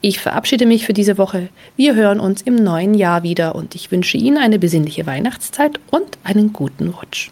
Ich verabschiede mich für diese Woche. Wir hören uns im neuen Jahr wieder und ich wünsche Ihnen eine besinnliche Weihnachtszeit und einen guten Rutsch.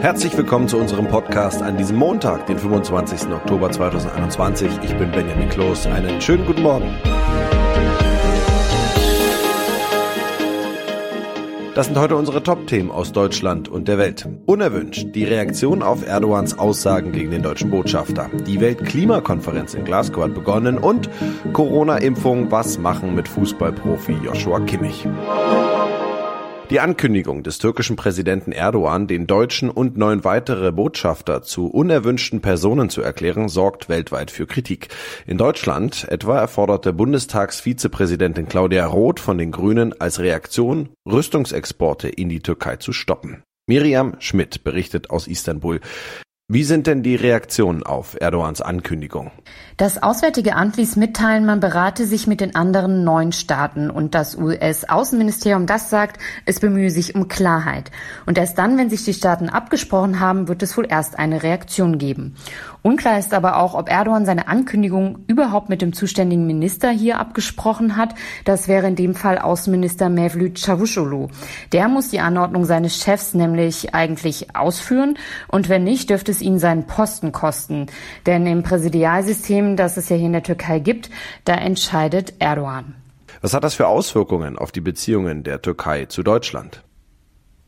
Herzlich willkommen zu unserem Podcast an diesem Montag, den 25. Oktober 2021. Ich bin Benjamin Kloß. Einen schönen guten Morgen. Das sind heute unsere Top-Themen aus Deutschland und der Welt. Unerwünscht die Reaktion auf Erdogans Aussagen gegen den deutschen Botschafter. Die Weltklimakonferenz in Glasgow hat begonnen und Corona-Impfung, was machen mit Fußballprofi Joshua Kimmich. Die Ankündigung des türkischen Präsidenten Erdogan, den deutschen und neun weitere Botschafter zu unerwünschten Personen zu erklären, sorgt weltweit für Kritik. In Deutschland etwa erforderte Bundestagsvizepräsidentin Claudia Roth von den Grünen als Reaktion, Rüstungsexporte in die Türkei zu stoppen. Miriam Schmidt berichtet aus Istanbul. Wie sind denn die Reaktionen auf Erdogans Ankündigung? Das Auswärtige Amt ließ mitteilen, man berate sich mit den anderen neun Staaten und das US-Außenministerium, das sagt, es bemühe sich um Klarheit. Und erst dann, wenn sich die Staaten abgesprochen haben, wird es wohl erst eine Reaktion geben. Unklar ist aber auch, ob Erdogan seine Ankündigung überhaupt mit dem zuständigen Minister hier abgesprochen hat. Das wäre in dem Fall Außenminister Mevlüt Çavuşoğlu. Der muss die Anordnung seines Chefs nämlich eigentlich ausführen und wenn nicht, dürfte es ihn seinen Posten kosten. Denn im Präsidialsystem, das es ja hier in der Türkei gibt, da entscheidet Erdogan. Was hat das für Auswirkungen auf die Beziehungen der Türkei zu Deutschland?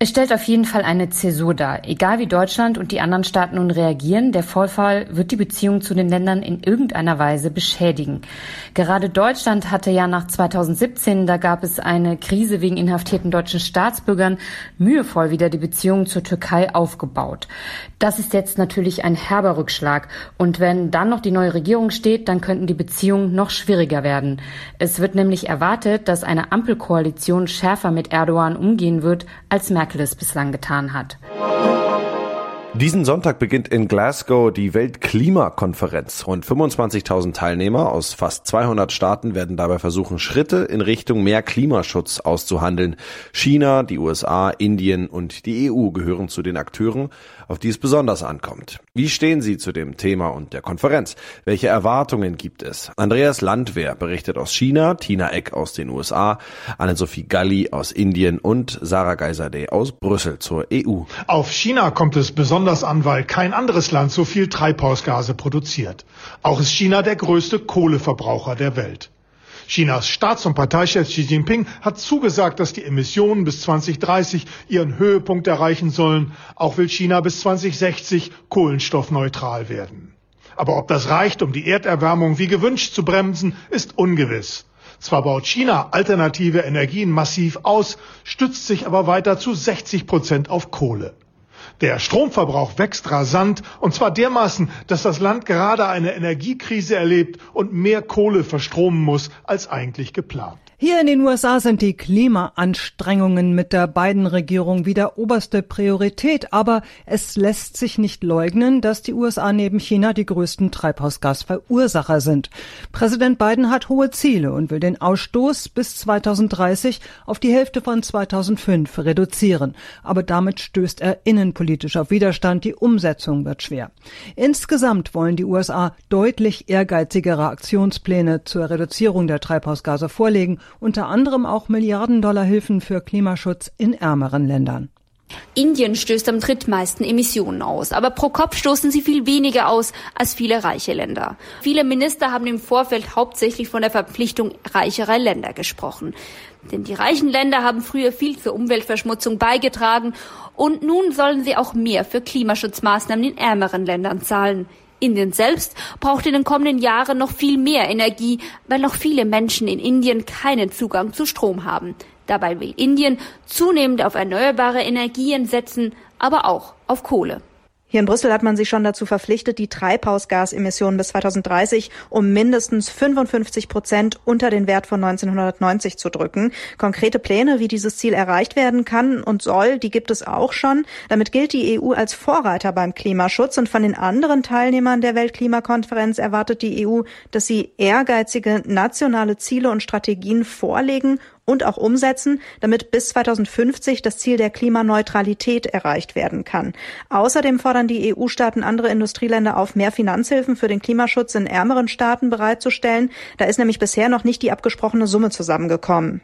Es stellt auf jeden Fall eine Zäsur dar. Egal wie Deutschland und die anderen Staaten nun reagieren, der Vorfall wird die Beziehung zu den Ländern in irgendeiner Weise beschädigen. Gerade Deutschland hatte ja nach 2017, da gab es eine Krise wegen inhaftierten deutschen Staatsbürgern, mühevoll wieder die Beziehungen zur Türkei aufgebaut. Das ist jetzt natürlich ein herber Rückschlag. Und wenn dann noch die neue Regierung steht, dann könnten die Beziehungen noch schwieriger werden. Es wird nämlich erwartet, dass eine Ampelkoalition schärfer mit Erdogan umgehen wird, als Merkel Merkel es bislang getan hat. Diesen Sonntag beginnt in Glasgow die Weltklimakonferenz. Rund 25.000 Teilnehmer aus fast 200 Staaten werden dabei versuchen, Schritte in Richtung mehr Klimaschutz auszuhandeln. China, die USA, Indien und die EU gehören zu den Akteuren, auf die es besonders ankommt. Wie stehen Sie zu dem Thema und der Konferenz? Welche Erwartungen gibt es? Andreas Landwehr berichtet aus China, Tina Eck aus den USA, Anne-Sophie Galli aus Indien und Sarah Geisadeh aus Brüssel zur EU. Auf China kommt es besonders an, weil kein anderes Land so viel Treibhausgase produziert. Auch ist China der größte Kohleverbraucher der Welt. Chinas Staats- und Parteichef Xi Jinping hat zugesagt, dass die Emissionen bis 2030 ihren Höhepunkt erreichen sollen. Auch will China bis 2060 kohlenstoffneutral werden. Aber ob das reicht, um die Erderwärmung wie gewünscht zu bremsen, ist ungewiss. Zwar baut China alternative Energien massiv aus, stützt sich aber weiter zu 60 Prozent auf Kohle. Der Stromverbrauch wächst rasant und zwar dermaßen, dass das Land gerade eine Energiekrise erlebt und mehr Kohle verstromen muss als eigentlich geplant. Hier in den USA sind die Klimaanstrengungen mit der Biden-Regierung wieder oberste Priorität, aber es lässt sich nicht leugnen, dass die USA neben China die größten Treibhausgasverursacher sind. Präsident Biden hat hohe Ziele und will den Ausstoß bis 2030 auf die Hälfte von 2005 reduzieren, aber damit stößt er innenpolitisch auf Widerstand, die Umsetzung wird schwer. Insgesamt wollen die USA deutlich ehrgeizigere Aktionspläne zur Reduzierung der Treibhausgase vorlegen unter anderem auch Milliarden-Dollar-Hilfen für Klimaschutz in ärmeren Ländern. Indien stößt am drittmeisten Emissionen aus, aber pro Kopf stoßen sie viel weniger aus als viele reiche Länder. Viele Minister haben im Vorfeld hauptsächlich von der Verpflichtung reicherer Länder gesprochen. Denn die reichen Länder haben früher viel zur Umweltverschmutzung beigetragen und nun sollen sie auch mehr für Klimaschutzmaßnahmen in ärmeren Ländern zahlen. Indien selbst braucht in den kommenden Jahren noch viel mehr Energie, weil noch viele Menschen in Indien keinen Zugang zu Strom haben. Dabei will Indien zunehmend auf erneuerbare Energien setzen, aber auch auf Kohle. Hier in Brüssel hat man sich schon dazu verpflichtet, die Treibhausgasemissionen bis 2030 um mindestens 55 Prozent unter den Wert von 1990 zu drücken. Konkrete Pläne, wie dieses Ziel erreicht werden kann und soll, die gibt es auch schon. Damit gilt die EU als Vorreiter beim Klimaschutz und von den anderen Teilnehmern der Weltklimakonferenz erwartet die EU, dass sie ehrgeizige nationale Ziele und Strategien vorlegen und auch umsetzen, damit bis 2050 das Ziel der Klimaneutralität erreicht werden kann. Außerdem fordern die EU-Staaten andere Industrieländer auf, mehr Finanzhilfen für den Klimaschutz in ärmeren Staaten bereitzustellen. Da ist nämlich bisher noch nicht die abgesprochene Summe zusammengekommen.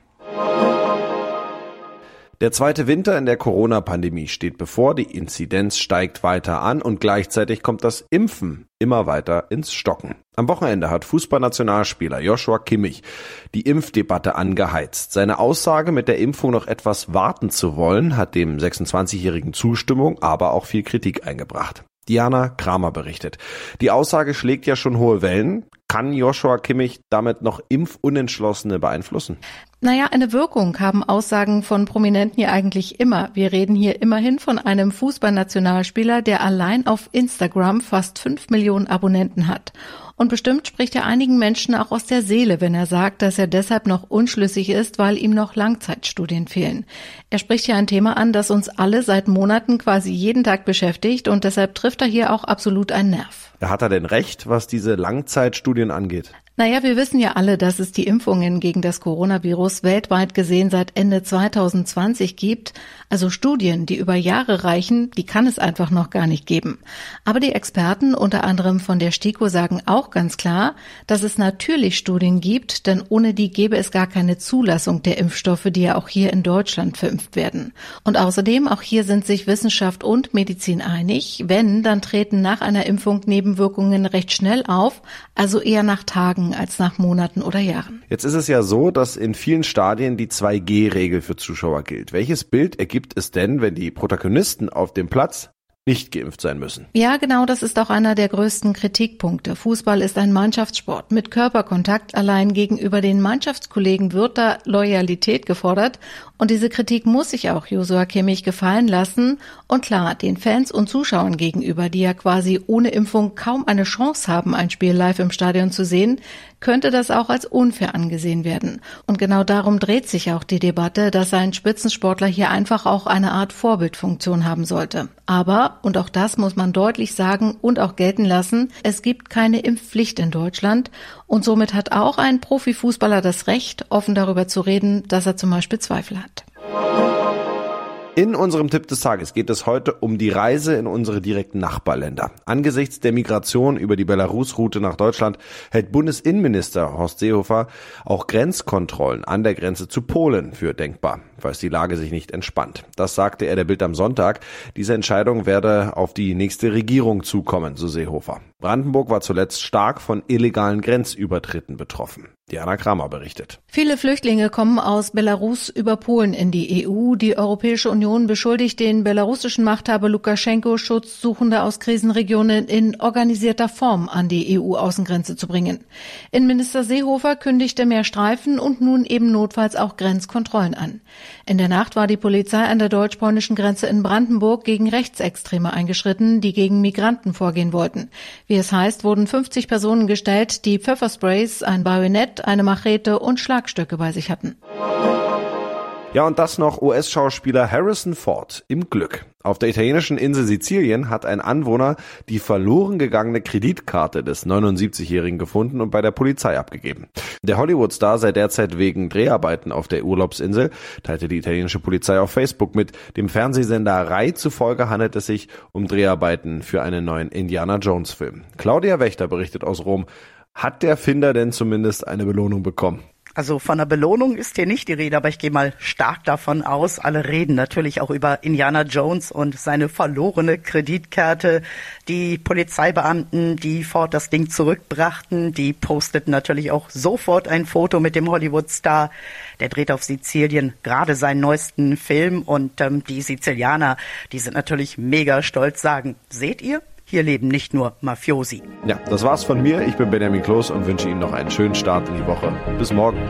Der zweite Winter in der Corona-Pandemie steht bevor, die Inzidenz steigt weiter an und gleichzeitig kommt das Impfen immer weiter ins Stocken. Am Wochenende hat Fußballnationalspieler Joshua Kimmich die Impfdebatte angeheizt. Seine Aussage, mit der Impfung noch etwas warten zu wollen, hat dem 26-jährigen Zustimmung, aber auch viel Kritik eingebracht. Diana Kramer berichtet. Die Aussage schlägt ja schon hohe Wellen. Kann Joshua Kimmich damit noch Impfunentschlossene beeinflussen? Naja, eine Wirkung haben Aussagen von Prominenten ja eigentlich immer. Wir reden hier immerhin von einem Fußballnationalspieler, der allein auf Instagram fast fünf Millionen Abonnenten hat. Und bestimmt spricht er einigen Menschen auch aus der Seele, wenn er sagt, dass er deshalb noch unschlüssig ist, weil ihm noch Langzeitstudien fehlen. Er spricht hier ein Thema an, das uns alle seit Monaten quasi jeden Tag beschäftigt und deshalb trifft er hier auch absolut einen Nerv. Hat er denn recht, was diese Langzeitstudien angeht? Naja, wir wissen ja alle, dass es die Impfungen gegen das Coronavirus weltweit gesehen seit Ende 2020 gibt. Also Studien, die über Jahre reichen, die kann es einfach noch gar nicht geben. Aber die Experten, unter anderem von der STIKO, sagen auch ganz klar, dass es natürlich Studien gibt, denn ohne die gäbe es gar keine Zulassung der Impfstoffe, die ja auch hier in Deutschland verimpft werden. Und außerdem, auch hier sind sich Wissenschaft und Medizin einig, wenn, dann treten nach einer Impfung Nebenwirkungen recht schnell auf, also eher nach Tagen Tagen als nach Monaten oder Jahren. Jetzt ist es ja so, dass in vielen Stadien die 2G-Regel für Zuschauer gilt. Welches Bild ergibt es denn, wenn die Protagonisten auf dem Platz nicht geimpft sein müssen. Ja, genau, das ist auch einer der größten Kritikpunkte. Fußball ist ein Mannschaftssport mit Körperkontakt. Allein gegenüber den Mannschaftskollegen wird da Loyalität gefordert. Und diese Kritik muss sich auch Josua Kimmich gefallen lassen. Und klar, den Fans und Zuschauern gegenüber, die ja quasi ohne Impfung kaum eine Chance haben, ein Spiel live im Stadion zu sehen, könnte das auch als unfair angesehen werden. Und genau darum dreht sich auch die Debatte, dass ein Spitzensportler hier einfach auch eine Art Vorbildfunktion haben sollte. Aber, und auch das muss man deutlich sagen und auch gelten lassen, es gibt keine Impfpflicht in Deutschland und somit hat auch ein Profifußballer das Recht, offen darüber zu reden, dass er zum Beispiel Zweifel hat. In unserem Tipp des Tages geht es heute um die Reise in unsere direkten Nachbarländer. Angesichts der Migration über die Belarus-Route nach Deutschland hält Bundesinnenminister Horst Seehofer auch Grenzkontrollen an der Grenze zu Polen für denkbar, falls die Lage sich nicht entspannt. Das sagte er der Bild am Sonntag. Diese Entscheidung werde auf die nächste Regierung zukommen, so Seehofer. Brandenburg war zuletzt stark von illegalen Grenzübertritten betroffen. Diana Kramer berichtet. Viele Flüchtlinge kommen aus Belarus über Polen in die EU. Die Europäische Union beschuldigt den belarussischen Machthaber Lukaschenko, Schutzsuchende aus Krisenregionen in organisierter Form an die EU-Außengrenze zu bringen. Innenminister Seehofer kündigte mehr Streifen und nun eben notfalls auch Grenzkontrollen an. In der Nacht war die Polizei an der deutsch-polnischen Grenze in Brandenburg gegen Rechtsextreme eingeschritten, die gegen Migranten vorgehen wollten. Wie es heißt, wurden 50 Personen gestellt, die Pfeffersprays, ein Bajonett eine Machete und Schlagstöcke bei sich hatten. Ja, und das noch US-Schauspieler Harrison Ford im Glück. Auf der italienischen Insel Sizilien hat ein Anwohner die verloren gegangene Kreditkarte des 79-Jährigen gefunden und bei der Polizei abgegeben. Der Hollywood-Star sei derzeit wegen Dreharbeiten auf der Urlaubsinsel, teilte die italienische Polizei auf Facebook mit. Dem Fernsehsender Rai zufolge handelt es sich um Dreharbeiten für einen neuen Indiana Jones-Film. Claudia Wächter berichtet aus Rom. Hat der Finder denn zumindest eine Belohnung bekommen? Also von einer Belohnung ist hier nicht die Rede, aber ich gehe mal stark davon aus. Alle reden natürlich auch über Indiana Jones und seine verlorene Kreditkarte. Die Polizeibeamten, die Ford das Ding zurückbrachten, die posteten natürlich auch sofort ein Foto mit dem Hollywood-Star. Der dreht auf Sizilien gerade seinen neuesten Film und ähm, die Sizilianer, die sind natürlich mega stolz, sagen, seht ihr, hier leben nicht nur Mafiosi. Ja, das war's von mir. Ich bin Benjamin Kloß und wünsche Ihnen noch einen schönen Start in die Woche. Bis morgen.